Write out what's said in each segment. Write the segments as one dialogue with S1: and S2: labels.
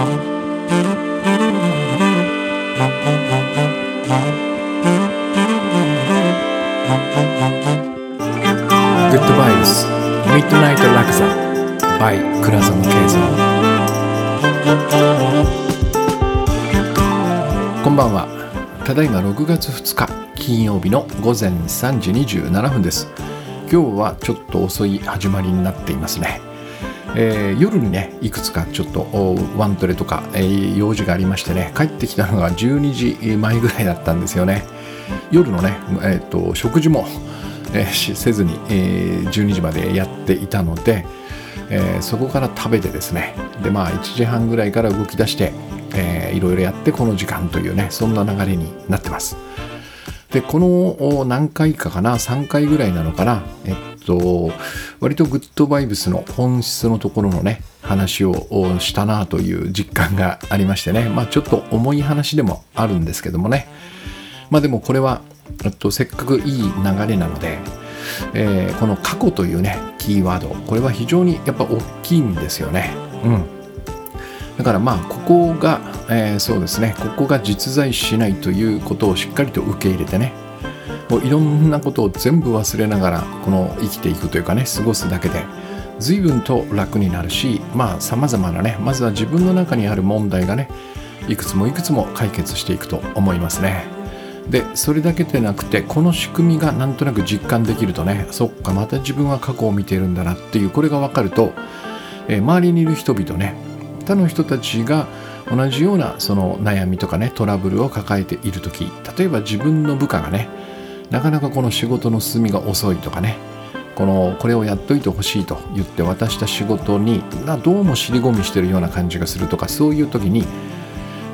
S1: グッドバイブスミッドナイトラクザ by 倉園慶三こんばんは。ただいま6月2日金曜日の午前3時27分です。今日はちょっと遅い始まりになっていますね。えー、夜にねいくつかちょっとワントレとか、えー、用事がありましてね帰ってきたのが12時前ぐらいだったんですよね。夜のね、えーと食事もえー、せずに、えー、12時までやっていたので、え、そこから食べてですね。でまあ1時半ぐらいから動き出して、えー、いろいろやってこの時間というねそんな流れになってます。でこの何回かかな3回ぐらいなのかなえっと割とグッドバイブスの本質のところのね話をしたなという実感がありましてね。まあちょっと重い話でもあるんですけどもね。まあでもこれはとせっかくいい流れなので、えー、この過去というねキーワードこれは非常にやっぱ大きいんですよね。うん。だからまあここが、えー、そうですね。ここが実在しないということをしっかりと受け入れてね。もういろんなことを全部忘れながらこの生きていくというかね過ごすだけで随分と楽になるしまあさまざまなねまずは自分の中にある問題がねいくつもいくつも解決していくと思いますね。でそれだけでなくてこの仕組みがなんとなく実感できるとねそっかまた自分は過去を見ているんだなっていうこれが分かると、えー、周りにいる人々ね他の人たちが同じようなその悩みとかねトラブルを抱えている時例えば自分の部下がねなかなかこの仕事の進みが遅いとかね。このこれをやっといてほしいと言って渡した仕事にどうも尻込みしてるような感じがするとかそういう時に、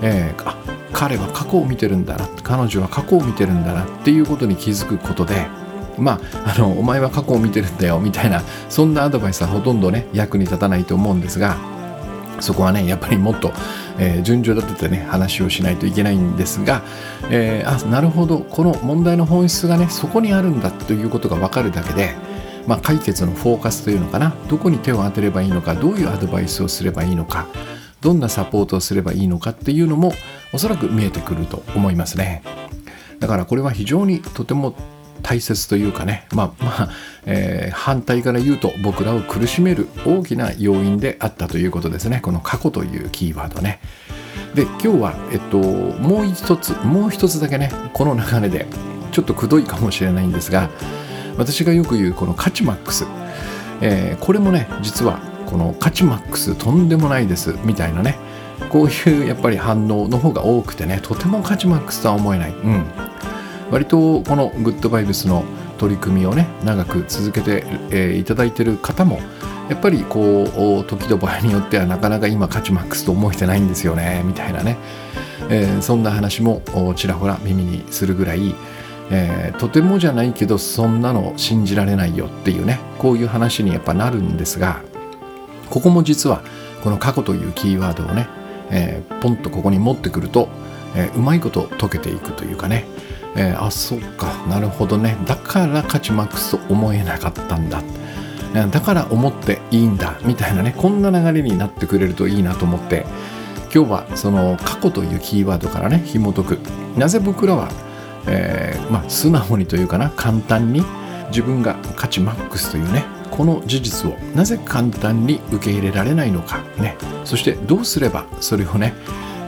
S1: えー、あ彼は過去を見てるんだな彼女は過去を見てるんだなっていうことに気づくことでまあ、あのお前は過去を見てるんだよみたいなそんなアドバイスはほとんどね役に立たないと思うんですがそこはねやっぱりもっと、えー、順序立ててね話をしないといけないんですが、えー、あなるほどこの問題の本質がねそこにあるんだということが分かるだけで、まあ、解決のフォーカスというのかなどこに手を当てればいいのかどういうアドバイスをすればいいのかどんなサポートをすればいいのかっていうのもおそらく見えてくると思いますね。だからこれは非常にとても大切というかねまあまあ、えー、反対から言うと僕らを苦しめる大きな要因であったということですね。この過去というキーワードね。で今日は、えっと、もう一つもう一つだけねこの流れでちょっとくどいかもしれないんですが私がよく言うこの価値マックス、えー、これもね実はこの価値マックスとんでもないですみたいなね。こういうやっぱり反応の方が多くてねとても価値マックスとは思えない、うん、割とこのグッドバイブスの取り組みをね長く続けて、えー、いただいてる方もやっぱりこう時と場合によってはなかなか今価値マックスと思えてないんですよねみたいなね、えー、そんな話もちらほら耳にするぐらい、えー、とてもじゃないけどそんなの信じられないよっていうねこういう話にやっぱなるんですがここも実はこの過去というキーワードをね、えー、ポンとここに持ってくると、えー、うまいこと解けていくというかね、えー、あそっか。なるほどね。だから価値マックスと思えなかったんだ。だから思っていいんだ。みたいなね。こんな流れになってくれるといいなと思って。今日はその過去というキーワードからね紐解く。なぜ僕らは、えー、まあ、素直にというかな簡単に自分が価値マックスというねこの事実をなぜ簡単に受け入れられないのかね。そしてどうすればそれをね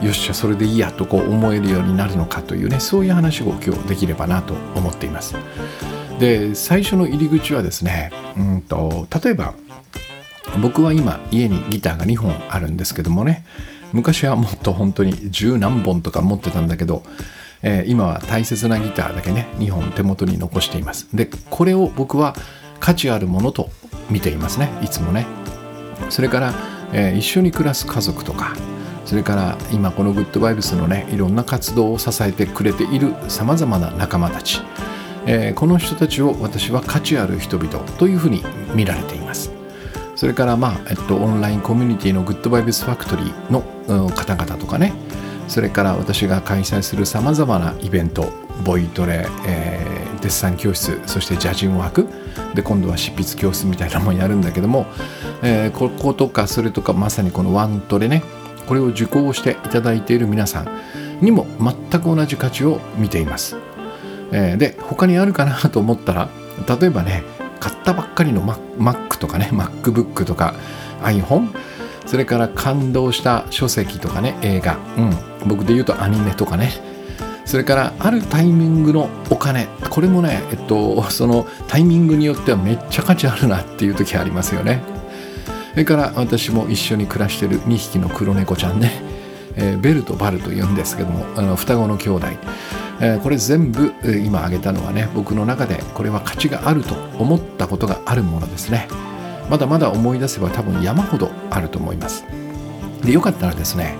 S1: よっしゃそれでいいやとこう思えるようになるのかというねそういう話を今日できればなと思っています。で最初の入り口はですねうんと例えば僕は今家にギターが2本あるんですけどもね昔はもっと本当に十何本とか持ってたんだけど、えー、今は大切なギターだけね2本手元に残しています。でこれを僕は価値あるものと見ていますねいつもね。それから、えー、一緒に暮らす家族とかそれから今このグッドバイブスのねいろんな活動を支えてくれているさまざまな仲間たち、えー、この人たちを私は価値ある人々というふうに見られています。それからまあ、えっと、オンラインコミュニティのグッドバイブスファクトリーの、うん、方々とかねそれから私が開催するさまざまなイベントボイトレ、えー、デッサン教室そしてジャジンワークで今度は執筆教室みたいなもんやるんだけども、えー、こことかそれとかまさにこのワントレね。これを受講していただいている皆さんにも全く同じ価値を見ています、えー、で他にあるかなと思ったら例えばね買ったばっかりの Mac とかね MacBook とか iPhone それから感動した書籍とかね映画、うん、僕で言うとアニメとかね。それからあるタイミングのお金。これもねえっとそのタイミングによってはめっちゃ価値あるなっていう時ありますよね。れから私も一緒に暮らしてる2匹の黒猫ちゃんね、えー、ベルとバルというんですけどもあの双子の兄弟、えー、これ全部、今挙げたのはね僕の中でこれは価値があると思ったことがあるものですね。まだまだ思い出せば多分山ほどあると思います。でよかったらですね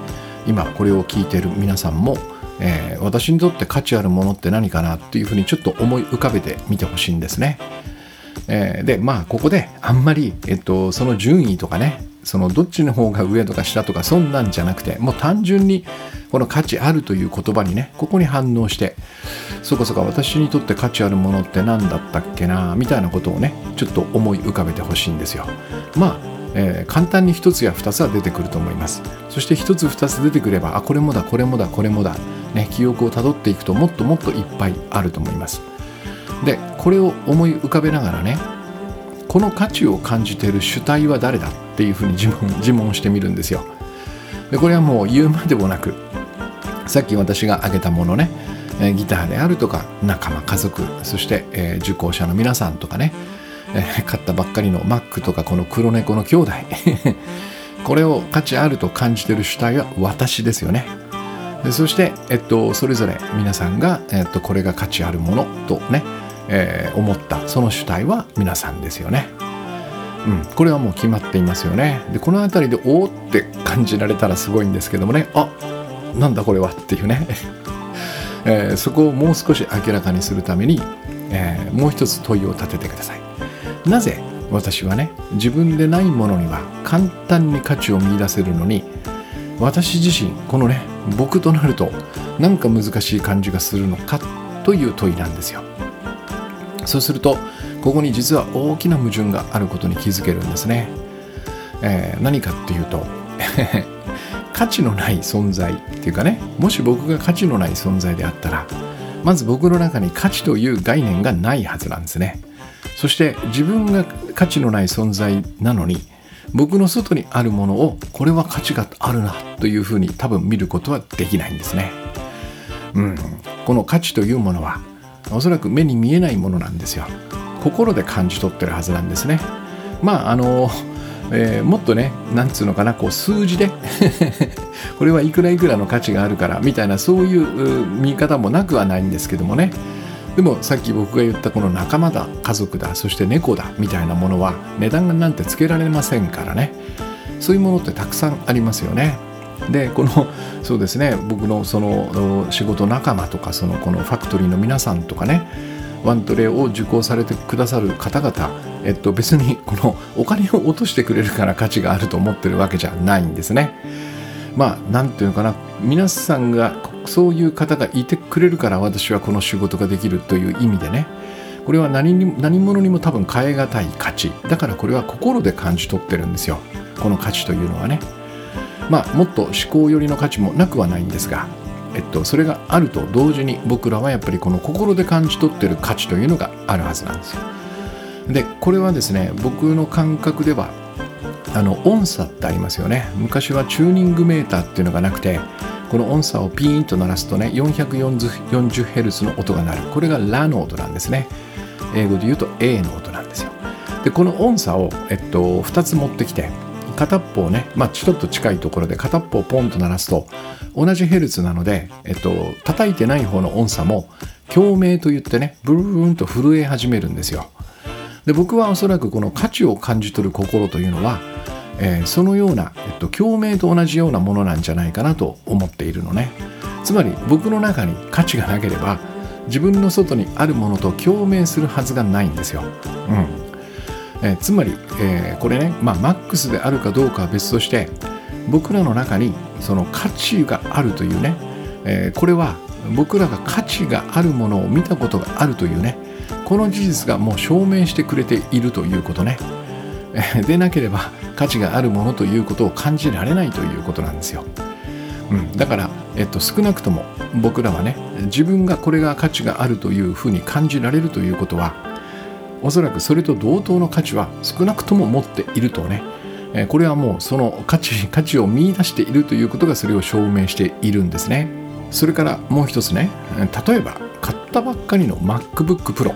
S1: 今これを聞いてる皆さんもえー、私にとって価値あるものって何かなっていうふうにちょっと思い浮かべてみてほしいんですね。えー、でまあここであんまり、えっと、その順位とかねそのどっちの方が上とか下とかそんなんじゃなくてもう単純にこの価値あるという言葉にねここに反応してそこそこ私にとって価値あるものって何だったっけなみたいなことをねちょっと思い浮かべてほしいんですよ。まあえー、簡単に1つや2つは出てくると思いますそして1つ2つ出てくればあこれもだこれもだこれもだ、ね、記憶をたどっていくともっともっといっぱいあると思いますでこれを思い浮かべながらねこの価値を感じている主体は誰だっていうふうに自問自問してみるんですよ。でこれはもう言うまでもなくさっき私が挙げたものねギターであるとか仲間家族そして、えー、受講者の皆さんとかねえー、買ったばっかりのマックとかこの黒猫の兄弟。これを価値あると感じてる主体は私ですよね。でそして、えっと、それぞれ皆さんが、えっと、これが価値あるものとね、えー、思った。その主体は皆さんですよね。うん、これはもう決まっていますよね。でこの辺りでおおって感じられたらすごいんですけどもね。あなんだこれはっていうね、えー、そこをもう少し明らかにするために、えー、もう一つ問いを立ててください。なぜ私はね自分でないものには簡単に価値を見いだせるのに私自身このね僕となるとなんか難しい感じがするのかという問いなんですよ。そうするとここに実は大きな矛盾があることに気づけるんですね、えー、何かっていうと 価値のない存在っていうかねもし僕が価値のない存在であったらまず僕の中に価値という概念がないはずなんですね。そして自分が価値のない存在なのに僕の外にあるものをこれは価値があるなというふうに多分見ることはできないんですね。うん、この価値というものはおそらく目に見えないものなんですよ。心で感じ取ってるはずなんですね。まああの、えー、もっとねなんつうのかなこう数字で これはいくらいくらの価値があるからみたいなそういう見方もなくはないんですけどもねでもさっき僕が言ったこの仲間だ家族だそして猫だみたいなものは値段なんてつけられませんからねそういうものってたくさんありますよねでこのそうですね僕のその仕事仲間とかそのこのファクトリーの皆さんとかねワントレを受講されてくださる方々、えっと、別にこのお金を落としてくれるから価値があると思ってるわけじゃないんですね。まあ何ていうのかな皆さんがそういう方がいてくれるから私はこの仕事ができるという意味でねこれは何に何者にも多分変え難い価値。だからこれは心で感じ取ってるんですよ。この価値というのはね。まあもっと思考寄りの価値もなくはないんですがえっと、それがあると同時に僕らはやっぱりこの心で感じ取ってる価値というのがあるはずなんですよ。でこれはですね僕の感覚ではあの音差ってありますよね。昔はチューニングメーターっていうのがなくてこの音差をピーンと鳴らすとね 440Hz の音が鳴る。これがラの音なんですね。英語で言うと A の音なんですよ。でこの音差を、えっと、2つ持ってきて片っぽをね、まあ、ちょっと近いところで片っぽをポンと鳴らすと同じヘルツなので、えっと、叩いてない方の音差も共鳴と言ってねブルーンと震え始めるんですよ。で僕はおそらくこの価値を感じ取る心というのはえー、そのような、えっと、共鳴と同じようなものなんじゃないかなと思っているのね。つまり僕の中に価値がなければ自分の外にあるものと共鳴するはずがないんですよ、うん。えー、つまり、えー、これね、まあ、マックスであるかどうかは別として僕らの中にその価値があるというね、えこれは僕らが価値があるものを見たことがあるというねこの事実がもう証明してくれているということねえでなければ価値があるものということを感じられないということなんですよ。うん、だから、えっと、少なくとも僕らはね自分がこれが価値があるというふうに感じられるということはおそらくそれと同等の価値は少なくとも持っているとね。これはもうその価値 価値を見出しているということがそれを証明しているんですね。それからもう一つね例えば買ったばっかりの MacBook Pro、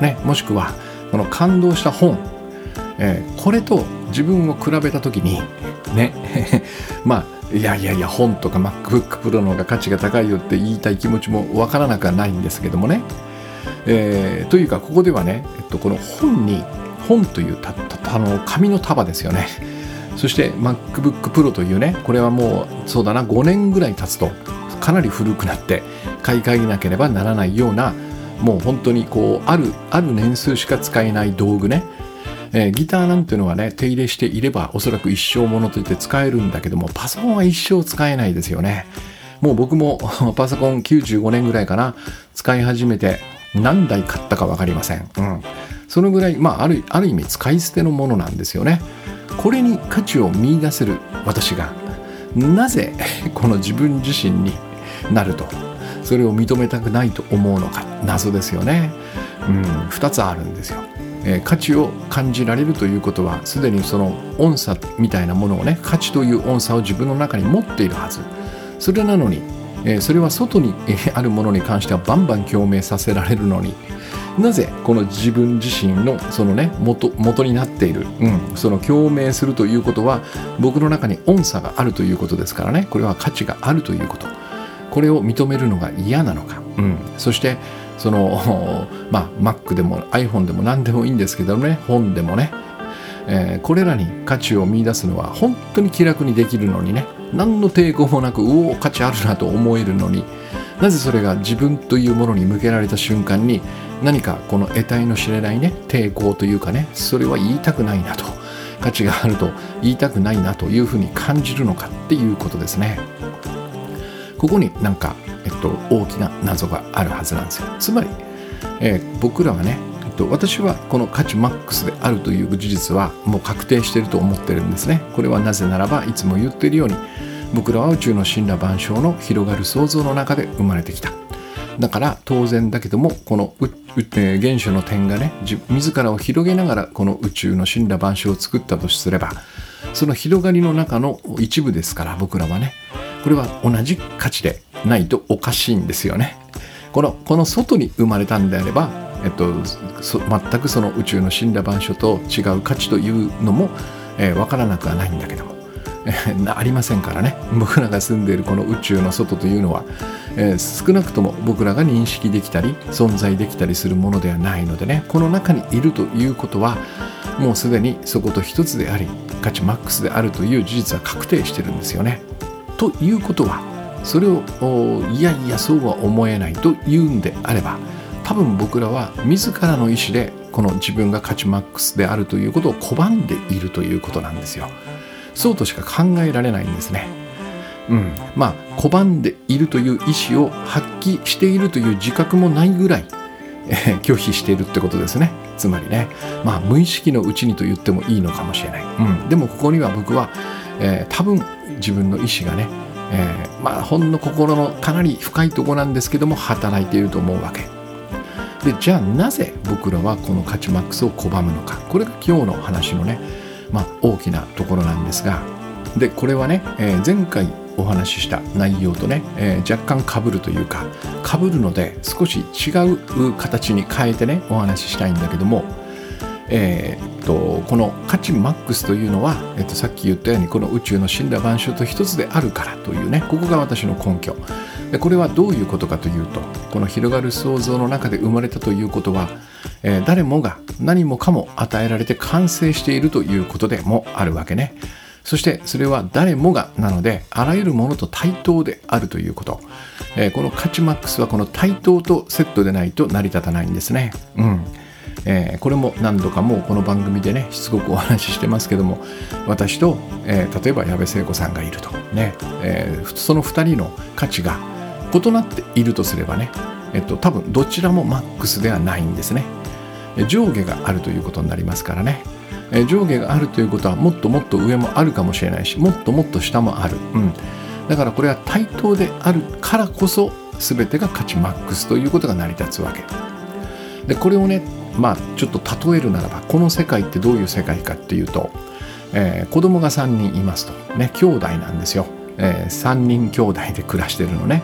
S1: ね、もしくはこの感動した本、え、これと自分を比べた時にね まあいやいやいや本とか MacBook Pro の方が価値が高いよって言いたい気持ちもわからなくはないんですけどもね、えー、というかここではね、と、この本に本というたたあの紙の束ですよね。そして MacBook Pro というねこれはもうそうだな5年ぐらい経つとかなり古くなって買い替えなければならないようなもう本当にこうあるある年数しか使えない道具ね、えー、ギターなんていうのはね手入れしていればおそらく一生ものといって使えるんだけどもパソコンは一生使えないですよね。もう僕もパソコン95年ぐらいかな使い始めて何台買ったか分かりません、うん、そのぐらい、まあ、あるある意味使い捨てのものなんですよね。これに価値を見いだせる私がなぜ この自分自身になるとそれを認めたくないと思うのか謎ですよね、うん、2つあるんですよ、えー、価値を感じられるということはすでにその音差みたいなものをね価値という音差を自分の中に持っているはず。それなのに、えー、それは外にえあるものに関してはバンバン共鳴させられるのに。なぜこの自分自身のそのね元元になっている、うん、その共鳴するということは僕の中に音差があるということですからね。これは価値があるということ。これを認めるのが嫌なのか、うん、そしてその まあ Mac でも iPhone でも何でもいいんですけどね。本でもね、えー、これらに価値を見いだすのは本当に気楽にできるのにね。何の抵抗もなくうお価値あるなと思えるのになぜそれが自分というものに向けられた瞬間に何かこの得体の知れないね抵抗というかねそれは言いたくないなと価値があると言いたくないなというふうに感じるのかっていうことですね。ここになんか、えっと、大きな謎があるはずなんですよ。つまり、えー、僕らはね、えっと、私はこの価値マックスであるという事実はもう確定していると思ってるんですね。これはなぜならばいつも言っているように僕らは宇宙の神羅万象の広がる想像の中で生まれてきた。だから当然だけどもこの原子の点がね自らを広げながらこの宇宙の神羅万象を作ったとすればその広がりの中の一部ですから僕らはね。これは同じ価値でないとおかしいんですよね。このこの外に生まれたんであれば、えっと、全くその宇宙の神羅万象と違う価値というのも、えー、分からなくはないんだけども。ありませんからね僕らが住んでいるこの宇宙の外というのは、えー、少なくとも僕らが認識できたり存在できたりするものではないのでねこの中にいるということはもうすでにそこと一つであり価値マックスであるという事実は確定してるんですよね。ということはそれをいやいやそうは思えないというんであれば多分僕らは自らの意思でこの自分が価値マックスであるということを拒んでいるということなんですよ。そうとしか考えられないんですね。うん、まあ拒んでいるという意思を発揮しているという自覚もないぐらい、えー、拒否しているってことですね。つまりね。まあ無意識のうちにと言ってもいいのかもしれない、うん、でもここには僕は、えー、多分自分の意思がね、えー、まあほんの心のかなり深いとこなんですけども働いていると思うわけ。でじゃあなぜ僕らはこの価値マックスを拒むのか。これが今日の話のねまあ、大きなところなんですがでこれはね、えー、前回お話しした内容とね、えー、若干かぶるというかかぶるので少し違う形に変えてねお話ししたいんだけども、えー、っとこの価値マックスというのは、えっと、さっき言ったようにこの宇宙の死んだ万象と一つであるからというねここが私の根拠。でこれはどういうことかというとこの広がる想像の中で生まれたということは、えー、誰もが何もかも与えられて完成しているということでもあるわけね。そしてそれは誰もがなのであらゆるものと対等であるということ、えー、この価値マックスはこの対等とセットでないと成り立たないんですね。うん。えー、これも何度かもうこの番組でねしつこくお話ししてますけども私と、えー、例えば矢部聖子さんがいると。ね、えー、その2人の価値が異なっているとすればね、えっと、多分どちらもマックスではないんですね。上下があるということになりますからね。上下があるということはもっともっと上もあるかもしれないしもっともっと下もある、うん、だからこれは対等であるからこそ全てが価値マックスということが成り立つわけ。でこれをねまあちょっと例えるならばこの世界ってどういう世界かっていうと、えー、子供が3人いますと。ね兄弟なんですよ、えー、3人兄弟で暮らしてるのね。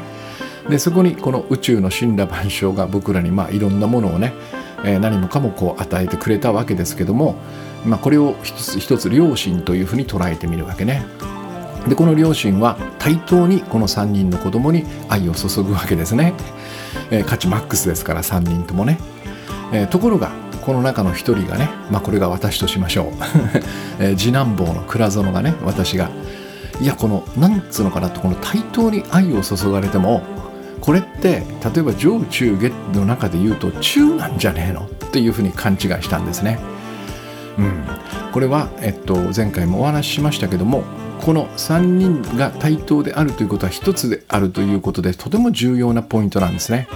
S1: でそこにこの宇宙の神羅万象が僕らにまあいろんなものをね、えー、何もかもこう与えてくれたわけですけども、まあ、これを一つ一つ良心というふうに捉えてみるわけね。でこの両親は対等にこの3人の子供に愛を注ぐわけですね、えー、価値マックスですから3人ともね、えー、ところがこの中の1人がね、まあ、これが私としましょう、えー、次男坊の倉園がね私がいやこのなんつうのかなとこの対等に愛を注がれてもこれって例えば上中下の中で言うと中なんじゃねえのっていうふうに勘違いしたんですね。うん、これは、えっと、前回もお話ししましたけどもこの3人が対等であるということは1つであるということでとても重要なポイントなんですね。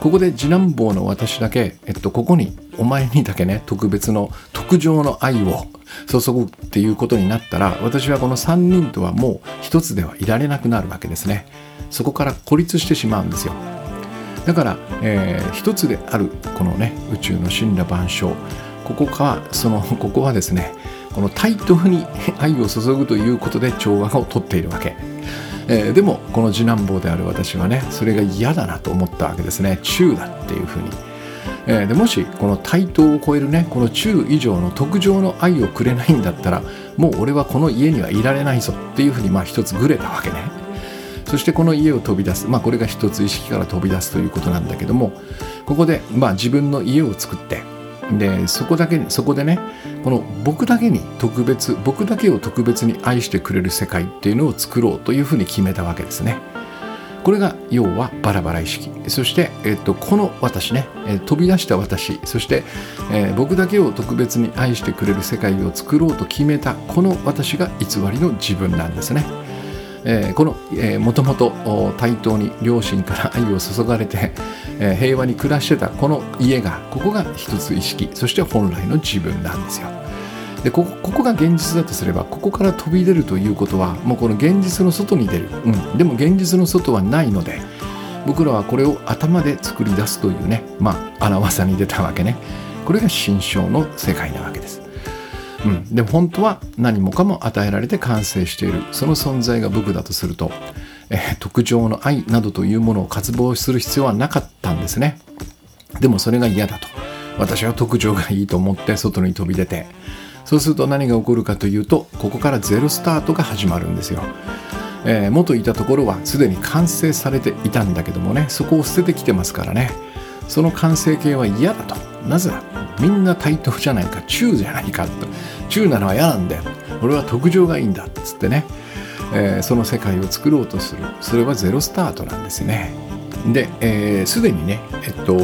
S1: ここで次男坊の私だけ、えっと、ここにお前にだけね特別の特上の愛を注ぐっていうことになったら私はこの3人とはもう一つではいられなくなるわけですね。そこから孤立してしまうんですよ。だから、えー、一つであるこのね宇宙の神羅万象ここかそのここはですねこの対等に愛を注ぐということで調和をとっているわけ、えー、でもこの次男坊である私はねそれが嫌だなと思ったわけですね中だっていうふうに、えー、でもしこの対等を超えるねこの中以上の特上の愛をくれないんだったらもう俺はこの家にはいられないぞっていうふうにまあ一つぐれたわけねそしてこの家を飛び出すまあこれが一つ意識から飛び出すということなんだけどもここでまあ自分の家を作ってでそこだけそこでねこの僕だけに特別僕だけを特別に愛してくれる世界っていうのを作ろうというふうに決めたわけですね。これが要はバラバラ意識そして、えっと、この私ね、え飛び出した私そして、えー、僕だけを特別に愛してくれる世界を作ろうと決めたこの私が偽りの自分なんですね。えー、この、えー、もともと対等に両親から愛を注がれて、えー、平和に暮らしてたこの家がここが一つ意識そして本来の自分なんですよ。でここここが現実だとすればここから飛び出るということはもうこの現実の外に出る、うん、でも現実の外はないので僕らはこれを頭で作り出すというねまあ荒技に出たわけね。これが心象の世界なわけです。うん、でも本当は何もかも与えられて完成している。その存在が僕だとすると、えー、特上の愛などというものを渇望する必要はなかったんですね。でもそれが嫌だと。私は特上がいいと思って外に飛び出てそうすると何が起こるかというとここからゼロスタートが始まるんですよ。えー、元いたところはすでに完成されていたんだけどもねそこを捨ててきてますからね。その完成形は嫌だと。なぜだ？みんな対等じゃないか。中じゃないかと。中なのは嫌なんだよ。俺は特上がいいんだっつってね、えー、その世界を作ろうとする。それはゼロスタートなんですね。ですで、えー、にねえっと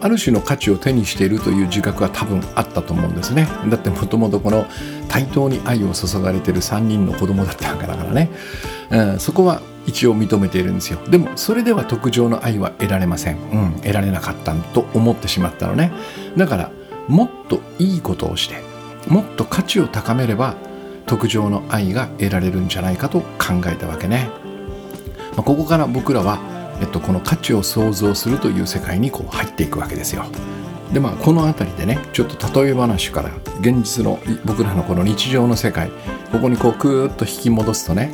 S1: ある種の価値を手にしているという自覚は多分あったと思うんですね。だってもともとこの対等に愛を注がれてる3人の子供だったわけだからね、うん、そこは一応認めているんですよ。でもそれでは特上の愛は得られません、うん、得られなかったと思ってしまったのね。だからもっといいことをしてもっと価値を高めれば特上の愛が得られるんじゃないかと考えたわけね、まあ、ここから僕らは、えっと、この価値を創造するという世界にこう入っていくわけですよ。でまあこの辺りでねちょっと例え話から現実の僕らのこの日常の世界ここにこうクーッと引き戻すとね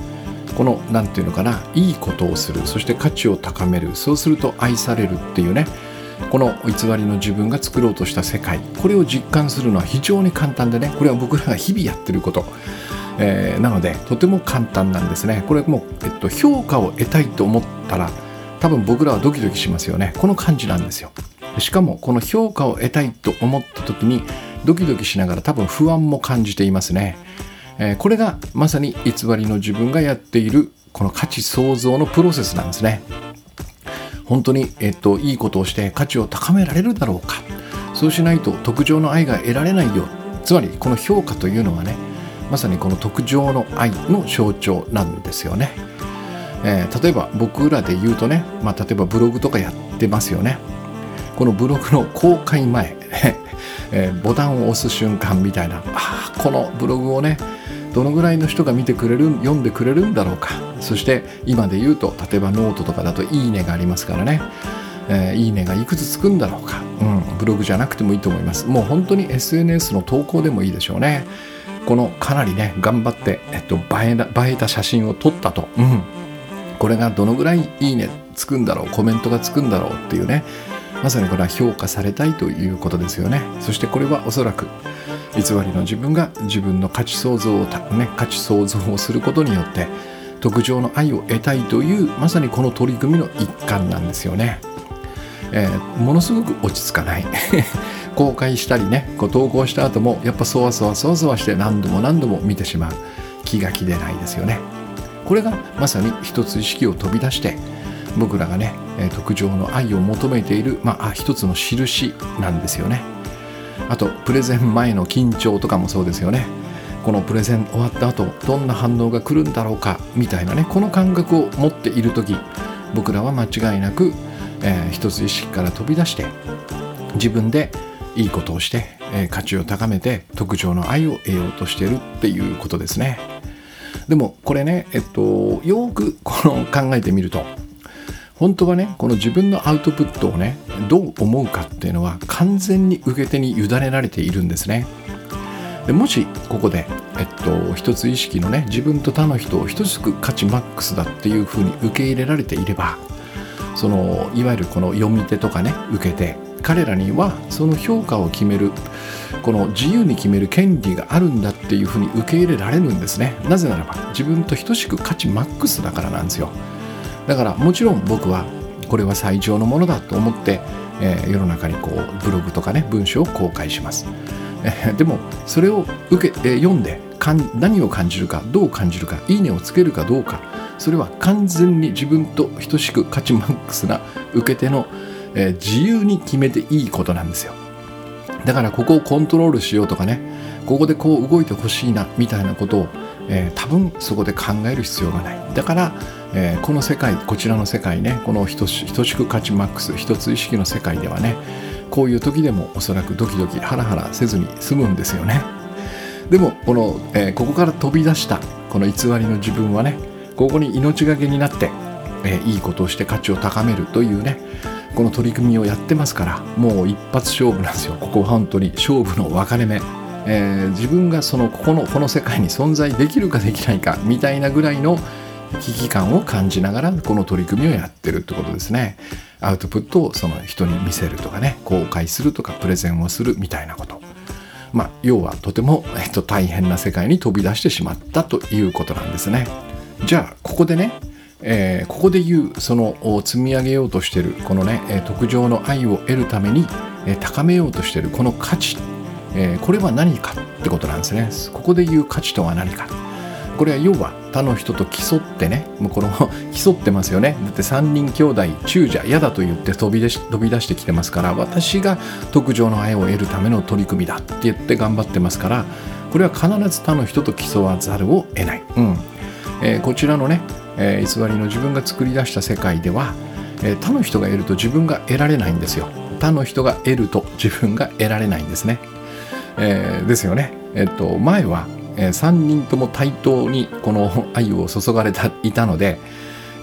S1: この何て言うのかないいことをするそして価値を高めるそうすると愛されるっていうねこの偽りの自分が作ろうとした世界これを実感するのは非常に簡単でねこれは僕らが日々やってること、えー、なのでとても簡単なんですね。これもう、えっと、評価を得たいと思ったら多分僕らはドキドキしますよね。この感じなんですよ。しかもこの評価を得たいと思った時にドキドキしながら多分不安も感じていますね。えー、これがまさに偽りの自分がやっているこの価値創造のプロセスなんですね。本当に、えっと、いいことをして価値を高められるだろうか。そうしないと特上の愛が得られないよ。つまりこの評価というのはねまさにこの特上の愛の象徴なんですよね。えー、例えば僕らで言うとね、まあ、例えばブログとかやってますよね。このブログの公開前 えー、ボタンを押す瞬間みたいなあこのブログをねどのぐらいの人が見てくれる読んでくれるんだろうか。そして今で言うと例えばノートとかだと「いいね」がありますからね。えー、いいねがいくつつくんだろうか、うん、ブログじゃなくてもいいと思います。もう本当に SNS の投稿でもいいでしょうね。このかなりね頑張って、えっと、映え映えた写真を撮ったと、うん、これがどのぐらいいいねつくんだろうコメントがつくんだろうっていうねまさにこれは評価されたいということですよねそしてこれはおそらく偽りの自分が自分の価値創造を、ね、価値創造をすることによって特上の愛を得たいというまさにこの取り組みの一環なんですよね。えー、ものすごく落ち着かない 公開したりねこう投稿した後もやっぱそわそわそわそわして何度も何度も見てしまう気が気でないですよね。これがまさに一つ意識を飛び出して僕らがね特上の愛を求めている、まあ、一つの印なんですよね。あとプレゼン前の緊張とかもそうですよねこのプレゼン終わった後どんな反応が来るんだろうかみたいなねこの感覚を持っている時僕らは間違いなく、えー、一つ意識から飛び出して自分でいいことをして、えー、価値を高めて特徴の愛を得ようとしてるっていうことですねでもこれねえっとよくこの考えてみると本当はねこの自分のアウトプットをねどう思うかっていうのは完全に受け手に委ねられているんですね。でもしここで、えっと、一つ意識のね自分と他の人を等しく価値マックスだっていうふうに受け入れられていればそのいわゆるこの読み手とかね受けて彼らにはその評価を決めるこの自由に決める権利があるんだっていうふうに受け入れられるんですね。なぜならば自分と等しく価値マックスだからなんですよ。だからもちろん僕はこれは最上のものだと思って、えー、世の中にこうブログとかね文章を公開します、でもそれを受け、読んで何を感じるかどう感じるかいいねをつけるかどうかそれは完全に自分と等しく価値マックスな受け手の、自由に決めていいことなんですよ。だからここをコントロールしようとかねここでこう動いてほしいなみたいなことを、えー、多分そこで考える必要がない。だからえー、この世界こちらの世界ねこの等し等しく価値マックス一つ意識の世界ではねこういう時でもおそらくドキドキハラハラせずに済むんですよね。でもこの、えー、ここから飛び出したこの偽りの自分はねここに命がけになって、えー、いいことをして価値を高めるというねこの取り組みをやってますからもう一発勝負なんですよ。ここは本当に勝負の分かれ目。えー、自分がそのここのこの世界に存在できるかできないかみたいなぐらいの危機感を感じながらこの取り組みをやってるってことですね。アウトプットをその人に見せるとかね公開するとかプレゼンをするみたいなこと。まあ要はとても、えっと、大変な世界に飛び出してしまったということなんですね。じゃあここでねえー、ここで言うその積み上げようとしてるこのね、え特上の愛を得るために、え高めようとしてるこの価値、え、これは何かってことなんですね。ここで言う価値とは何か。これは要は他の人と競ってねもうこの 競ってますよね。だって3人兄弟中者嫌だと言って飛び出し飛び出してきてますから私が特上の愛を得るための取り組みだって言って頑張ってますからこれは必ず他の人と競わざるを得ない、うん。えー、こちらのね、えー、偽りの自分が作り出した世界では、えー、他の人が得ると自分が得られないんですよ。他の人が得ると自分が得られないんですね、え、ですよね。えっと前はえー、3人とも対等にこの愛を注がれていたので、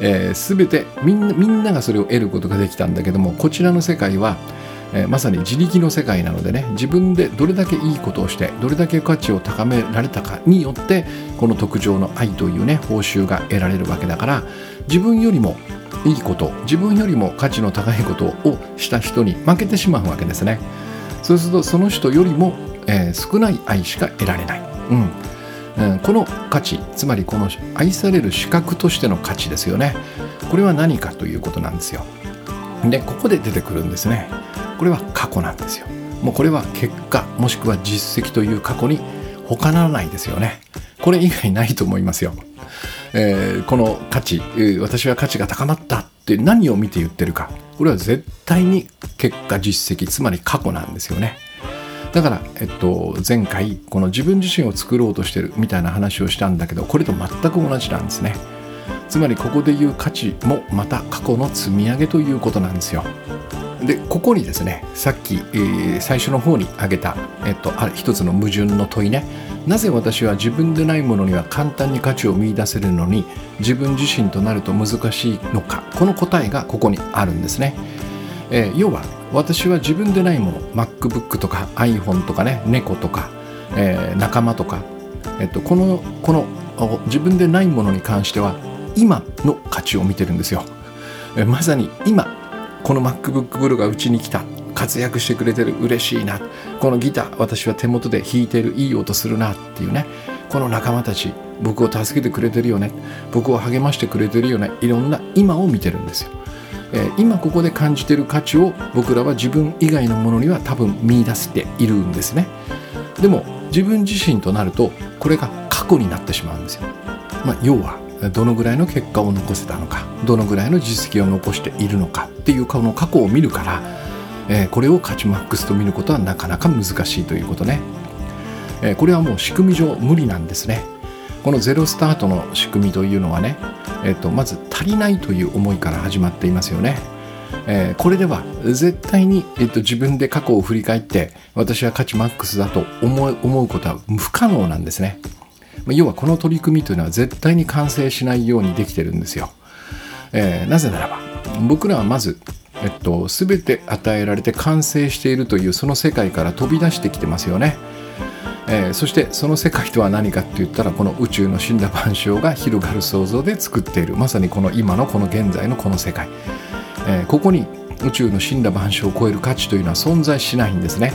S1: えー、全てみんながそれを得ることができたんだけどもこちらの世界は、えー、まさに自力の世界なのでね自分でどれだけいいことをしてどれだけ価値を高められたかによってこの特上の愛というね報酬が得られるわけだから自分よりもいいこと自分よりも価値の高いことをした人に負けてしまうわけですね。そうするとその人よりも、えー、少ない愛しか得られない。うん、この価値つまりこの愛される資格としての価値ですよね。これは何かということなんですよ。でここで出てくるんですね。これは過去なんですよ。もうこれは結果もしくは実績という過去に他ならないですよね。これ以外ないと思いますよ、えー、この価値私は価値が高まったって何を見て言ってるか。これは絶対に結果実績つまり過去なんですよね。だから、えっと、前回この自分自身を作ろうとしてるみたいな話をしたんだけどこれと全く同じなんですね。つまりここで言う価値もまた過去の積み上げということなんですよ。でここにですねさっき、えー、最初の方に挙げた、えっと、あ一つの矛盾の問いね。なぜ私は自分でないものには簡単に価値を見いだせるのに自分自身となると難しいのか。この答えがここにあるんですね、えー、要は私は自分でないもの MacBook とか iPhone とかね猫とか、えー、仲間とか、えっと、このこの自分でないものに関しては今の価値を見てるんですよ、えー、まさに今この MacBook Pro がうちに来た。活躍してくれてる。嬉しいな。このギター私は手元で弾いてる。いい音するな。っていうね。この仲間たち僕を助けてくれてるよね。僕を励ましてくれてるよね。いろんな今を見てるんですよ、えー、今ここで感じてる価値を僕らは自分以外のものには多分見出しているんですね。でも自分自身となるとこれが過去になってしまうんですよ、まあ、要はどのぐらいの結果を残せたのかどのぐらいの実績を残しているのかっていうこの過去を見るから、えー、これを価値マックスと見ることはなかなか難しいということね、えー、これはもう仕組み上無理なんですね。このゼロスタートの仕組みというのはね、えーと、まず足りないという思いから始まっていますよねえー、これでは絶対に、えーと、自分で過去を振り返って私は価値マックスだと思う思うことは不可能なんですね。要はこの取り組みというのは絶対に完成しないようにできてるんですよ。えー、なぜならば僕らはまず、えっと、全て与えられて完成しているというその世界から飛び出してきてますよね。えー、そしてその世界とは何かって言ったらこの宇宙の死んだ万象が広がる想像で作っている。まさにこの今のこの現在のこの世界、えー、ここに宇宙の死んだ万象を超える価値というのは存在しないんですね。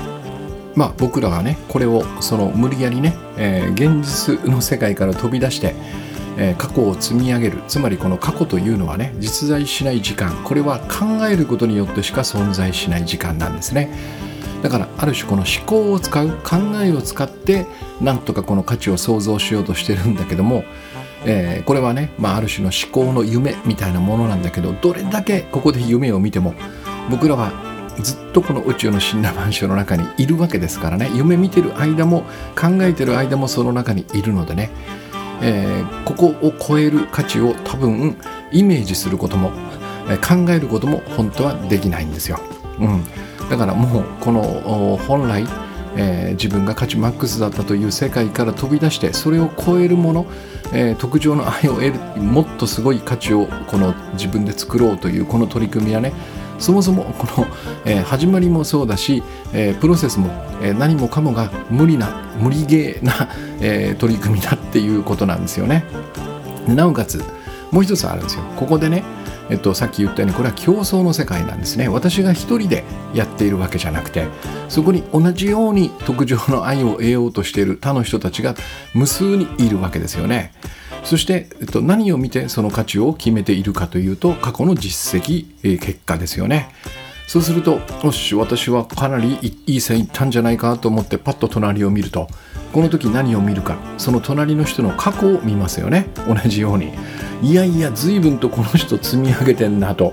S1: まあ、僕らはねこれをその無理やりね、えー、現実の世界から飛び出して、え、過去を積み上げる。つまりこの過去というのはね実在しない時間。これは考えることによってしか存在しない時間なんですね。だからある種この思考を使う考えを使ってなんとかこの価値を想像しようとしてるんだけどもえー、これはね、まあ、ある種の思考の夢みたいなものなんだけどどれだけここで夢を見ても僕らはずっとこの宇宙の死んだマンションの中にいるわけですからね。夢見てる間も考えてる間もその中にいるのでね、えー、ここを超える価値を多分イメージすることも考えることも本当はできないんですよ、うん、だからもうこの本来えー、自分が価値マックスだったという世界から飛び出してそれを超えるもの、えー、特上の愛を得るもっとすごい価値をこの自分で作ろうというこの取り組みはねそもそもこの、えー、始まりもそうだし、えー、プロセスも、えー、何もかもが無理な無理ゲーな、え取り組みだっていうことなんですよね。なおかつもう一つあるんですよ。ここでね、えっと、さっき言ったようにこれは競争の世界なんですね。私が一人でやっているわけじゃなくてそこに同じように特上の愛を得ようとしている他の人たちが無数にいるわけですよね。そして、えっと、何を見てその価値を決めているかというと過去の実績、えー、結果ですよね。そうするとよし私はかなりいい線いったんじゃないかと思ってパッと隣を見るとこの時何を見るかその隣の人の過去を見ますよね。同じように。いやいや随分とこの人積み上げてんなと。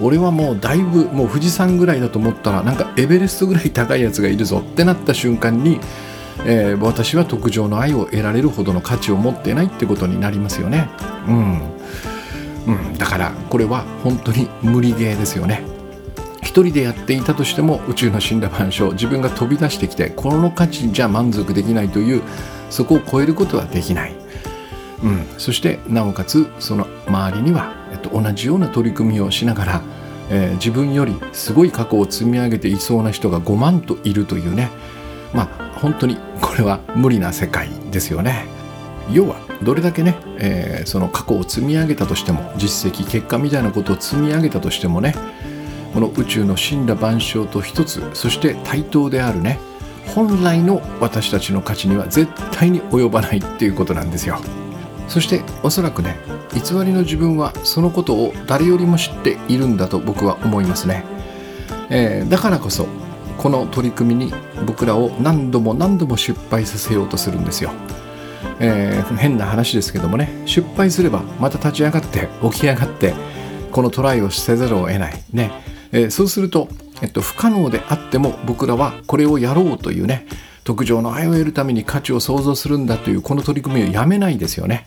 S1: 俺はもうだいぶもう富士山ぐらいだと思ったらなんかエベレストぐらい高いやつがいるぞってなった瞬間にえー、私は特上の愛を得られるほどの価値を持ってないってことになりますよね。うん、うん、だからこれは本当に無理ゲーですよね。一人でやっていたとしても宇宙の死んだ万象自分が飛び出してきてこの価値じゃ満足できないというそこを超えることはできない。うん、そしてなおかつその周りには、えっと、同じような取り組みをしながら、えー、自分よりすごい過去を積み上げていそうな人が5万といるというねまあ本当にこれは無理な世界ですよね。要はどれだけね、えー、その過去を積み上げたとしても実績結果みたいなことを積み上げたとしてもねこの宇宙の死んだ万象と一つそして対等であるね。本来の私たちの価値には絶対に及ばないっていうことなんですよ。そしておそらくね偽りの自分はそのことを誰よりも知っているんだと僕は思いますね、えー、だからこそこの取り組みに僕らを何度も何度も失敗させようとするんですよ。えー、変な話ですけどもね失敗すればまた立ち上がって起き上がってこのトライをせざるを得ない。ね、えー、そうすると、えっと、不可能であっても僕らはこれをやろうというね特上の愛を得るために価値を創造するんだというこの取り組みをやめないですよね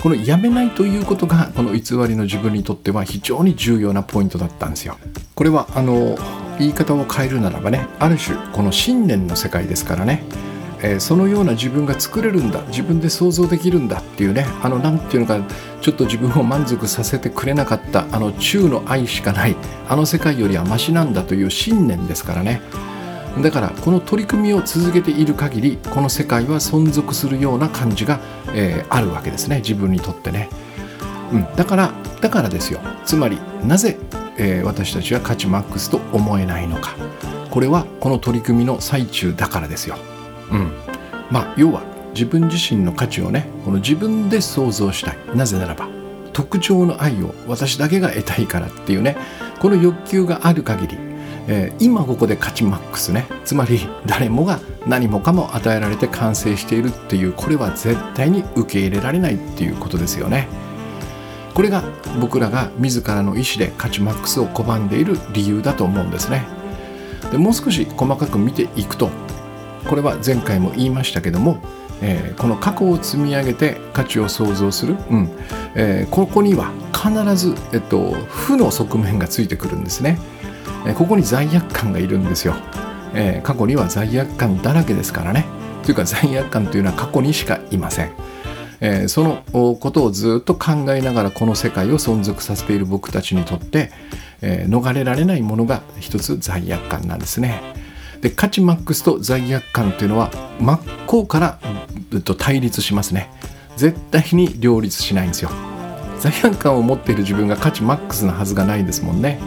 S1: このやめないということがこの偽りの自分にとっては非常に重要なポイントだったんですよ。これはあの言い方を変えるならばねある種この信念の世界ですからね、えー、そのような自分が作れるんだ自分で想像できるんだっていうねあの何ていうのかちょっと自分を満足させてくれなかったあの中の愛しかないあの世界よりはマシなんだという信念ですからね。だからこの取り組みを続けている限りこの世界は存続するような感じが、えー、あるわけですね自分にとってね、うん、だからだからですよ。つまりなぜ、えー、私たちは価値マックスと思えないのか。これはこの取り組みの最中だからですよ、うん、まあ要は自分自身の価値をねこの自分で想像したい。なぜならば特徴の愛を私だけが得たいからっていうねこの欲求がある限りえー、今ここで勝ちマックスね。つまり誰もが何もかも与えられて完成しているっていうこれは絶対に受け入れられないっていうことですよね。これが僕らが自らの意思で勝ちマックスを拒んでいる理由だと思うんですね。でもう少し細かく見ていくとこれは前回も言いましたけどもえー、この過去を積み上げて価値を創造する、うん。えー、ここには必ず、えっと、負の側面がついてくるんですね。えここに罪悪感がいるんですよ、えー、過去には罪悪感だらけですからね。というか罪悪感というのは過去にしかいません、えー、そのことをずっと考えながらこの世界を存続させている僕たちにとって、えー、逃れられないものが一つ罪悪感なんですね。で価値マックスと罪悪感というのは真っ向からうんと対立しますね。絶対に両立しないんですよ。罪悪感を持っている自分が価値マックスなはずがないですもんね。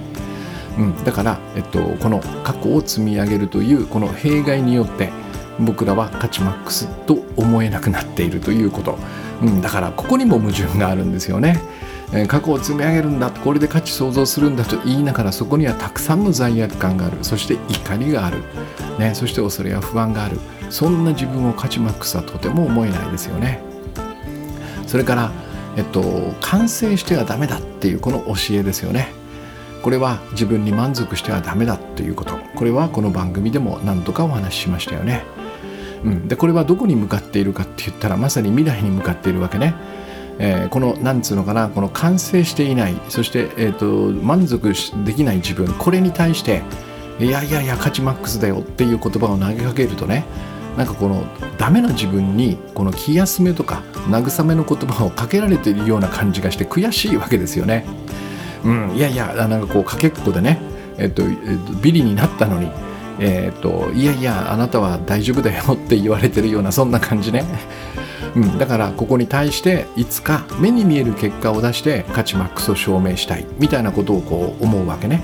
S1: うん、だから、えっと、この過去を積み上げるというこの弊害によって僕らは価値マックスと思えなくなっているということ、うん、だからここにも矛盾があるんですよね。えー、過去を積み上げるんだこれで価値創造するんだと言いながらそこにはたくさんの罪悪感がある。そして怒りがある、ね、そして恐れや不安がある。そんな自分を価値マックスはとても思えないですよね。それから、えっと、完成してはダメだっていうこの教えですよね。これは自分に満足してはダメだということ。これはこの番組でも何度かお話ししましたよね、うん、でこれはどこに向かっているかって言ったらまさに未来に向かっているわけね。えー、このなんつうのかなこの完成していないそして、えーと、満足できない自分これに対していやいやいや価値マックスだよっていう言葉を投げかけるとねなんかこのダメな自分にこの気休めとか慰めの言葉をかけられているような感じがして悔しいわけですよね。うん、いやいやなんかこうかけっこでね、えっと、えっと、ビリになったのに、えっと、いやいやあなたは大丈夫だよって言われてるようなそんな感じね。うん、だからここに対していつか目に見える結果を出して価値マックスを証明したいみたいなことをこう思うわけね。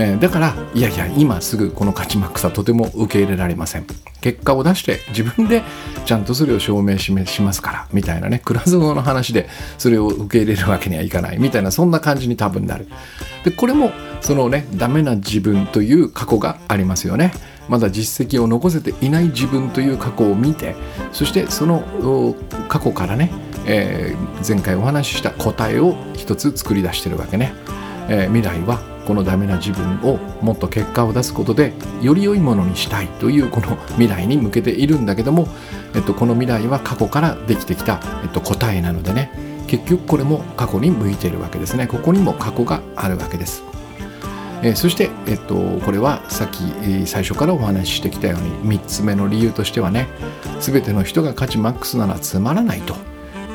S1: えー、だからいやいや今すぐこの価値マックスはとても受け入れられません。結果を出して自分でちゃんとそれを証明しますからみたいなね倉園の話でそれを受け入れるわけにはいかないみたいなそんな感じに多分なる。でこれもそのねダメな自分という過去がありますよね。まだ実績を残せていない自分という過去を見てそしてその過去からね、えー、前回お話しした答えを一つ作り出してるわけね、えー、未来はこのダメな自分をもっと結果を出すことでより良いものにしたいというこの未来に向けているんだけども、えっと、この未来は過去からできてきた、えっと、答えなのでね。結局これも過去に向いているわけですね。ここにも過去があるわけです。えー、そして、えっと、これはさっき、最初からお話ししてきたように3つ目の理由としてはね全ての人が価値マックスならつまらないと。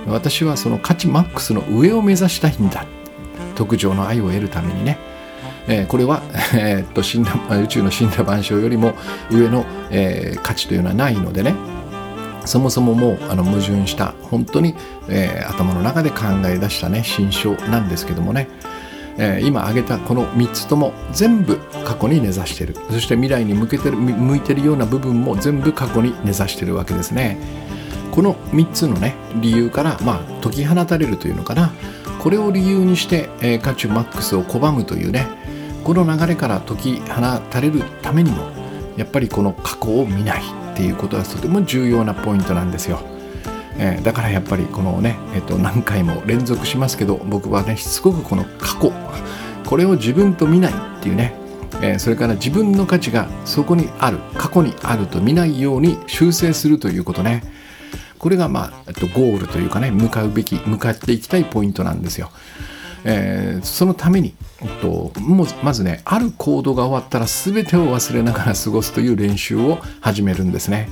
S1: 私はその価値マックスの上を目指したいんだ。特上の愛を得るためにね。えー、これは、えー、っと死んだ 宇宙の死んだ万象よりも上の、えー、価値というのはないのでね。そもそももうあの矛盾した本当に、え、頭の中で考え出したね心象なんですけどもね、え、今挙げたこの3つとも全部過去に根ざしてる。そして未来に向けてる向いてるような部分も全部過去に根ざしてるわけですね。この3つのね理由からまあ解き放たれるというのかな。これを理由にして、えー、価値マックスを拒むというねこの流れから解き放たれるためにもやっぱりこの過去を見ないっていうことはとても重要なポイントなんですよ。えー、だからやっぱりこのね、えー、と何回も連続しますけど僕はねしつこくこの過去これを自分と見ないっていうね、えー、それから自分の価値がそこにある過去にあると見ないように修正するということねこれがまあ、えっと、ゴールというかね向かうべき向かっていきたいポイントなんですよ、えー、そのために、えっと、もまずねある行動が終わったら全てを忘れながら過ごすという練習を始めるんですね。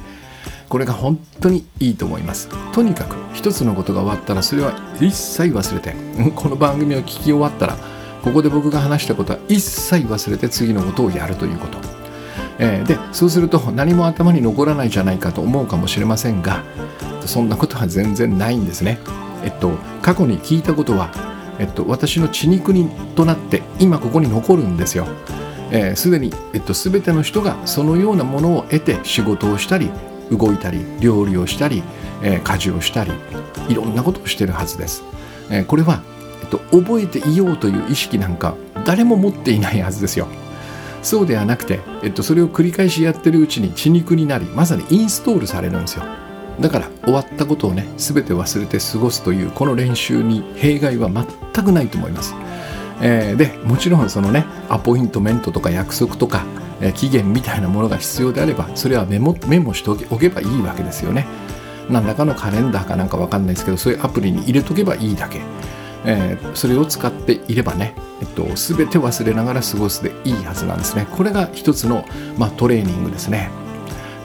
S1: これが本当にいいと思います。とにかく一つのことが終わったらそれは一切忘れてこの番組を聞き終わったらここで僕が話したことは一切忘れて次のことをやるということ、えー、でそうすると何も頭に残らないじゃないかと思うかもしれませんがそんなことは全然ないんですね。えっと過去に聞いたことはえっと、私の血肉にとなって今ここに残るんですよ。す、で、に、えっと、全ての人がそのようなものを得て仕事をしたり動いたり料理をしたり、えー、家事をしたりいろんなことをしてるはずです。えー、これは、えっと、覚えていようという意識なんか誰も持っていないはずですよ。そうではなくて、えっと、それを繰り返しやってるうちに血肉になりまさにインストールされるんですよ。だから終わったことをね全て忘れて過ごすというこの練習に弊害は全くないと思います。えー、でもちろんそのねアポイントメントとか約束とか、えー、期限みたいなものが必要であればそれはメモメモしておけばいいわけですよね。何らかのカレンダーかなんか分かんないですけどそういうアプリに入れとけばいいだけ、えー、それを使っていればね、えっと、全て忘れながら過ごすでいいはずなんですね。これが一つの、まあ、トレーニングですね。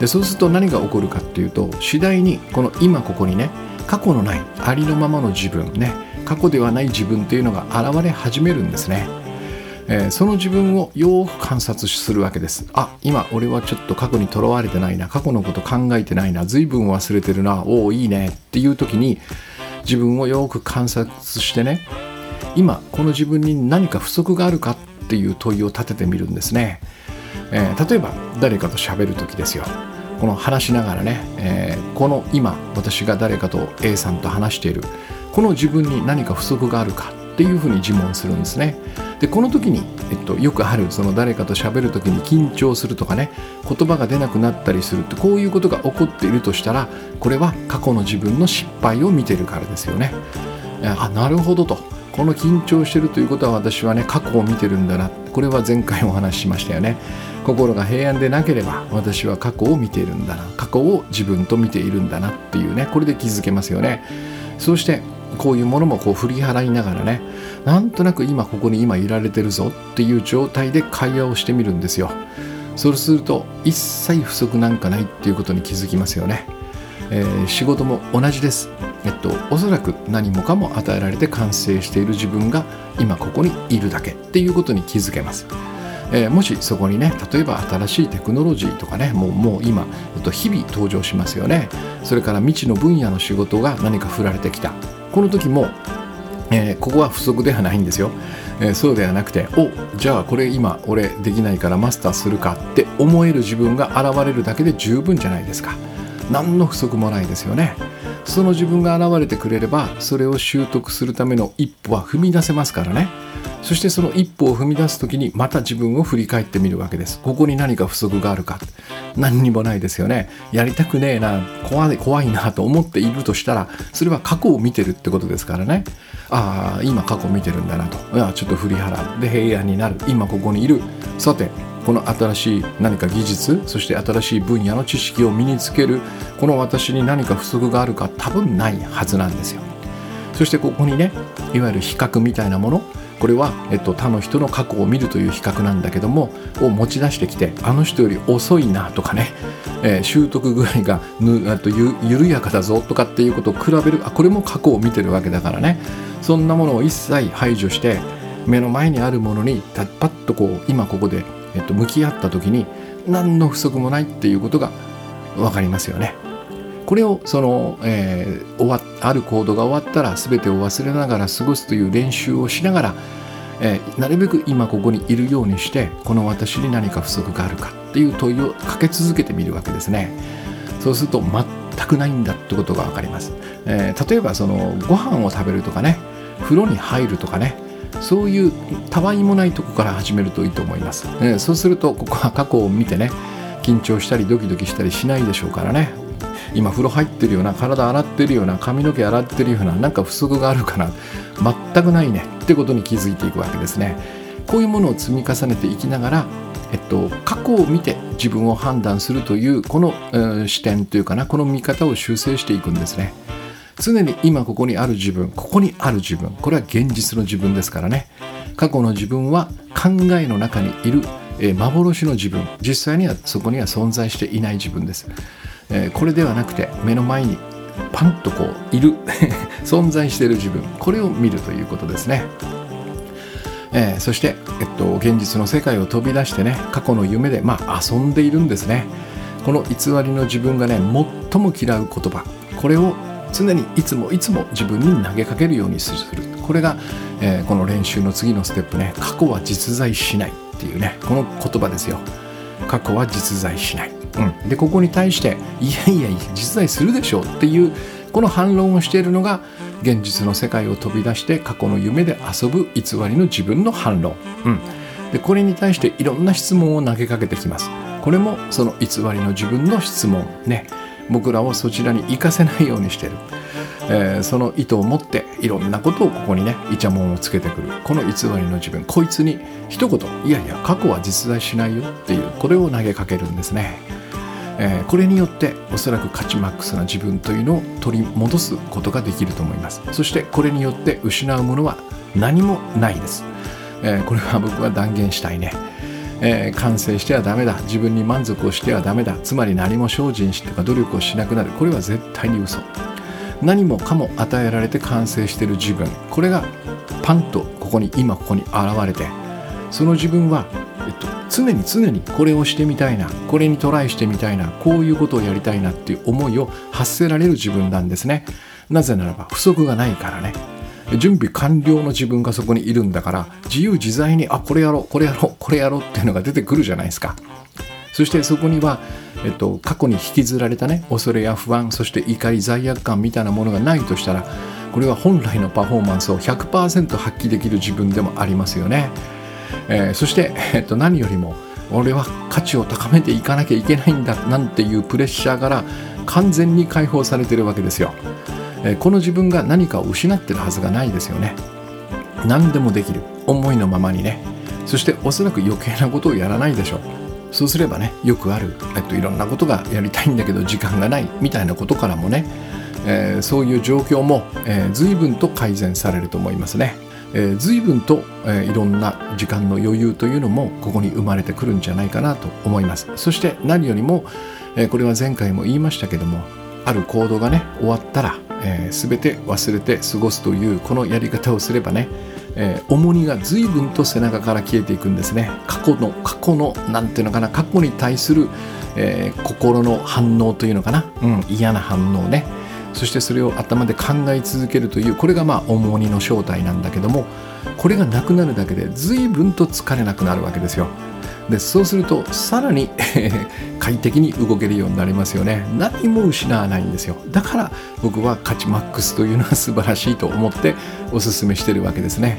S1: でそうすると何が起こるかっていうと次第にこの今ここにね過去のないありのままの自分ね過去ではない自分っていうのが現れ始めるんですね、えー、その自分をよく観察するわけです。あ今俺はちょっと過去にとらわれてないな過去のこと考えてないな随分忘れてるなおおいいねっていう時に自分をよく観察してね今この自分に何か不足があるかっていう問いを立ててみるんですね、えー、例えば誰かと喋る時ですよこの話しながらね、えー、この今私が誰かと A さんと話しているこの自分に何か不足があるかっていうふうに自問するんですね。でこの時に、えっと、よくあるその誰かと喋る時に緊張するとかね言葉が出なくなったりするってこういうことが起こっているとしたらこれは過去の自分の失敗を見てるからですよね。あなるほどとこの緊張してるということは私はね過去を見てるんだなこれは前回お話ししましたよね。心が平安でなければ私は過去を見ているんだな過去を自分と見ているんだなっていうねこれで気づけますよね。そしてこういうものもこう振り払いながらねなんとなく今ここに今いられてるぞっていう状態で会話をしてみるんですよ。そうすると一切不足なんかないっていうことに気づきますよね、えー、仕事も同じです。えっとおそらく何もかも与えられて完成している自分が今ここにいるだけっていうことに気づけます。えー、もしそこにね例えば新しいテクノロジーとかねもうもう今、と、日々登場しますよね。それから未知の分野の仕事が何か振られてきた。この時も、えー、ここは不足ではないんですよ、えー、そうではなくておじゃあこれ今俺できないからマスターするかって思える自分が現れるだけで十分じゃないですか。何の不足もないですよね。その自分が現れてくれればそれを習得するための一歩は踏み出せますからね。そしてその一歩を踏み出す時にまた自分を振り返ってみるわけです。ここに何か不足があるか。何にもないですよね。やりたくねえな怖い怖いなと思っているとしたらそれは過去を見てるってことですからね。ああ今過去見てるんだなと。いやちょっと振り払う。で平安になる。今ここにいる。さてこの新しい何か技術そして新しい分野の知識を身につけるこの私に何か不足があるか多分ないはずなんですよ。そしてここにねいわゆる比較みたいなものこれは、えっと、他の人の過去を見るという比較なんだけどもを持ち出してきてあの人より遅いなとかね、えー、習得具合がぬとゆ緩やかだぞとかっていうことを比べるあこれも過去を見てるわけだからね。そんなものを一切排除して目の前にあるものにパッとこう今ここで、えっと、向き合った時に何の不足もないっていうことが分かりますよね。これをその、えー、終わある行動が終わったら全てを忘れながら過ごすという練習をしながら、えー、なるべく今ここにいるようにしてこの私に何か不足があるかっていう問いをかけ続けてみるわけですね。そうすると全くないんだってことが分かります。えー、例えばそのご飯を食べるとかね風呂に入るとかねそういうたわいもないとこから始めるといいと思います。え、そうするとここは過去を見てね緊張したりドキドキしたりしないでしょうからね。今風呂入ってるような体洗ってるような髪の毛洗ってるようななんか不足があるかな。全くないね。ってことに気づいていくわけですね。こういうものを積み重ねていきながらえっと、過去を見て自分を判断するというこの、えー、視点というかなこの見方を修正していくんですね。常に今ここにある自分ここにある自分これは現実の自分ですからね。過去の自分は考えの中にいる、えー、幻の自分実際にはそこには存在していない自分です、えー、これではなくて目の前にパンとこういる 存在している自分これを見るということですね。えー、そして、えっと、現実の世界を飛び出してね過去の夢で、まあ、遊んでいるんですね。この偽りの自分がね最も嫌う言葉これを常にいつもいつも自分に投げかけるようにする。これが、えー、この練習の次のステップね。過去は実在しない。っていうね。この言葉ですよ。過去は実在しない、うん、でここに対していやいや実在するでしょう。っていうこの反論をしているのが現実の世界を飛び出して過去の夢で遊ぶ偽りの自分の反論、うん、でこれに対していろんな質問を投げかけてきます。これもその偽りの自分の質問ね。僕らをそちらに行かせないようにしてる、えー、その意図を持っていろんなことをここにねイチャモンをつけてくる。この偽りの自分。こいつに一言いやいや過去は実在しないよっていうこれを投げかけるんですね、えー、これによっておそらく価値マックスな自分というのを取り戻すことができると思います。そしてこれによって失うものは何もないです、えー、これは僕は断言したいね。えー、完成してはダメだ。自分に満足をしてはダメだ。つまり何も精進してか努力をしなくなる。これは絶対に嘘。何もかも与えられて完成している自分。これがパンとここに今ここに現れて。その自分は、えっと、常に常にこれをしてみたいな。これにトライしてみたいな。こういうことをやりたいなっていう思いを発せられる自分なんですね。なぜならば不足がないからね。準備完了の自分がそこにいるんだから自由自在にあこれやろうこれやろうこれやろうっていうのが出てくるじゃないですか。そしてそこには、えっと、過去に引きずられたね恐れや不安そして怒り罪悪感みたいなものがないとしたらこれは本来のパフォーマンスを100%発揮できる自分でもありますよね、えー、そして、えっと、何よりも俺は価値を高めていかなきゃいけないんだなんていうプレッシャーから完全に解放されてるわけですよ。この自分が何かを失ってるはずがないですよね。何でもできる。思いのままにね。そしておそらく余計なことをやらないでしょう。そうすればねよくある、えっと、いろんなことがやりたいんだけど時間がない。みたいなことからもね、えー、そういう状況も、えー、随分と改善されると思いますね、えー、随分と、えー、いろんな時間の余裕というのもここに生まれてくるんじゃないかなと思います。そして何よりも、えー、これは前回も言いましたけどもある行動がね終わったらえー、全て忘れて過ごすというこのやり方をすればね、えー、重荷が随分と背中から消えていくんですね。過去の過去の何ていうのかな過去に対する、えー、心の反応というのかな、うん、嫌な反応ね。そしてそれを頭で考え続けるというこれがまあ重荷の正体なんだけどもこれがなくなるだけで随分と疲れなくなるわけですよ。でそうするとさらに 快適に動けるようになりますよね。何も失わないんですよ。だから僕は価値マックスというのは素晴らしいと思っておすすめしてるわけですね。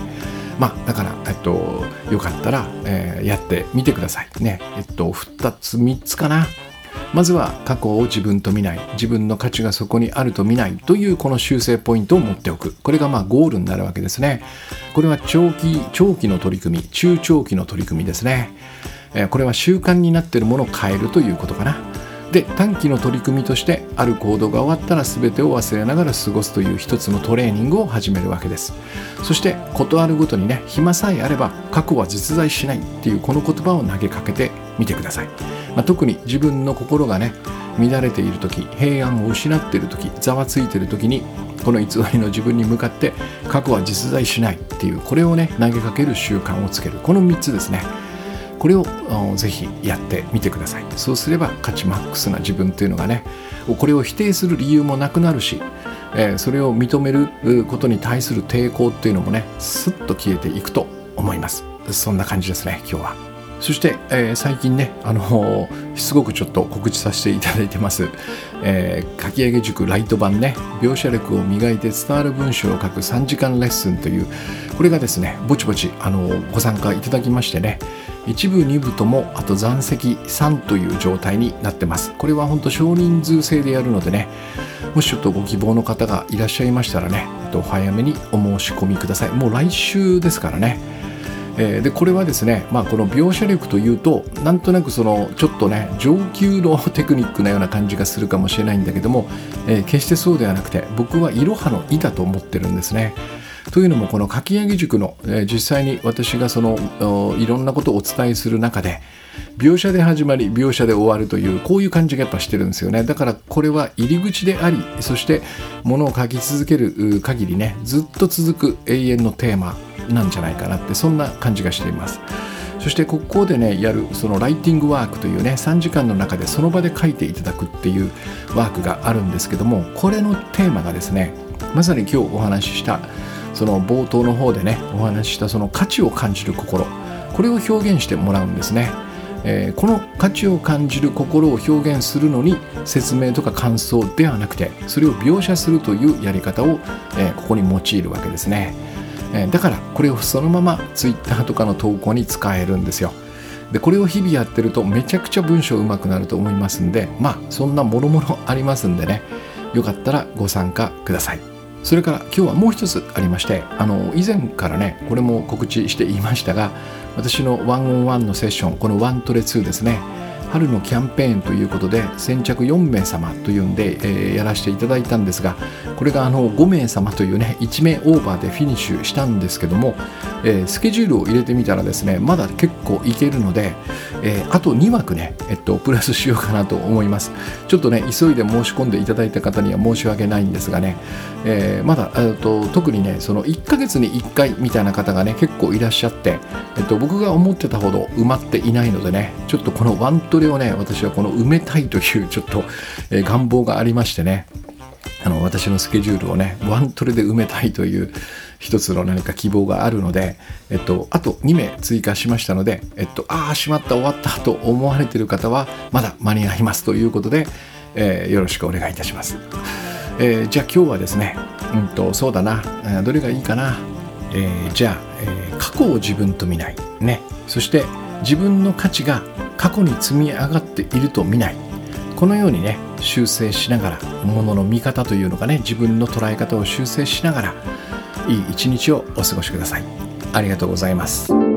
S1: まあだからえっとよかったら、えー、やってみてください。ね。えっと2つ3つかな。まずは過去を自分と見ない。自分の価値がそこにあると見ない。というこの修正ポイントを持っておく。これがまあゴールになるわけですね。これは長期長期の取り組み中長期の取り組みですね。これは習慣になっているものを変えるということかな。で短期の取り組みとしてある行動が終わったら全てを忘れながら過ごすという一つのトレーニングを始めるわけです。そして事あるごとにね暇さえあれば過去は実在しないっていうこの言葉を投げかけてみてください、まあ、特に自分の心がね乱れている時平安を失っている時ざわついている時にこの偽りの自分に向かって過去は実在しないっていうこれをね投げかける習慣をつける。この3つですね。これをぜひやってみてください。そうすれば価値マックスな自分っていうのがねこれを否定する理由もなくなるし、えー、それを認めることに対する抵抗っていうのもねスッと消えていくと思います。そんな感じですね今日は。そして、えー、最近ね、あのー、すごくちょっと告知させていただいてます、えー、書き上げ塾ライト版ね、描写力を磨いて伝わる文章を書く3時間レッスンという、これがですね、ぼちぼち、あの、ご参加いただきましてね、1部2部ともあと残席3という状態になってます。これは本当少人数制でやるのでねもしちょっとご希望の方がいらっしゃいましたらねお早めにお申し込みください。もう来週ですからね。えー、でこれはですね、まあ、この描写力というとなんとなくそのちょっとね上級のテクニックなような感じがするかもしれないんだけども、えー、決してそうではなくて僕はいろはの「い」だと思ってるんですね。というのもこのかき上げ塾の、えー、実際に私がそのいろんなことをお伝えする中で描写で始まり描写で終わるというこういう感じがやっぱしてるんですよね。だからこれは入り口でありそしてものを書き続ける限りねずっと続く永遠のテーマなんじゃないかなってそんな感じがしています。そしてここでねやるそのライティングワークというね3時間の中でその場で書いていただくっていうワークがあるんですけどもこれのテーマがですねまさに今日お話ししたその冒頭の方でねお話ししたその価値を感じる心。これを表現してもらうんですね、えー、この価値を感じる心を表現するのに説明とか感想ではなくてそれを描写するというやり方を、えー、ここに用いるわけですね。えー、だからこれをそのまま Twitter とかの投稿に使えるんですよ。でこれを日々やってるとめちゃくちゃ文章うまくなると思いますんでまあそんなもろもろありますんでねよかったらご参加ください。それから今日はもう一つありましてあの以前からねこれも告知していましたが私のワンオンワンのセッションこのワントレ2ですね。春のキャンペーンということで先着4名様というんで、えー、やらせていただいたんですがこれがあの5名様というね1名オーバーでフィニッシュしたんですけども、えー、スケジュールを入れてみたらですねまだ結構いけるので、えー、あと2枠ね、えっと、プラスしようかなと思います。ちょっとね急いで申し込んでいただいた方には申し訳ないんですがね、え、まだ、えっと、特にねその1ヶ月に1回みたいな方がね結構いらっしゃって、えっと、僕が思ってたほど埋まっていないのでねちょっとこのワントレをね私はこの埋めたいというちょっと、えー、願望がありましてね。あの私のスケジュールをねワントレで埋めたいという一つの何か希望があるので、えっと、あと2名追加しましたので、えっと、ああしまった終わったと思われてる方はまだ間に合いますということで、えー、よろしくお願いいたします、えー、じゃあ今日はですね、うんと、そうだな、どれがいいかな、えー、じゃあ、え過去を自分と見ない。ね。そして自分の価値が過去に積み上がっていると見ない。このようにね修正しながらものの見方というのがね自分の捉え方を修正しながらいい一日をお過ごしください。ありがとうございます。